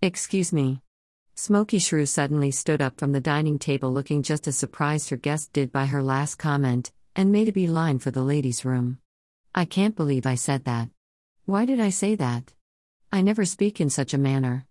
Excuse me. Smoky Shrew suddenly stood up from the dining table looking just as surprised her guest did by her last comment, and made a beeline for the ladies' room. I can't believe I said that. Why did I say that? I never speak in such a manner.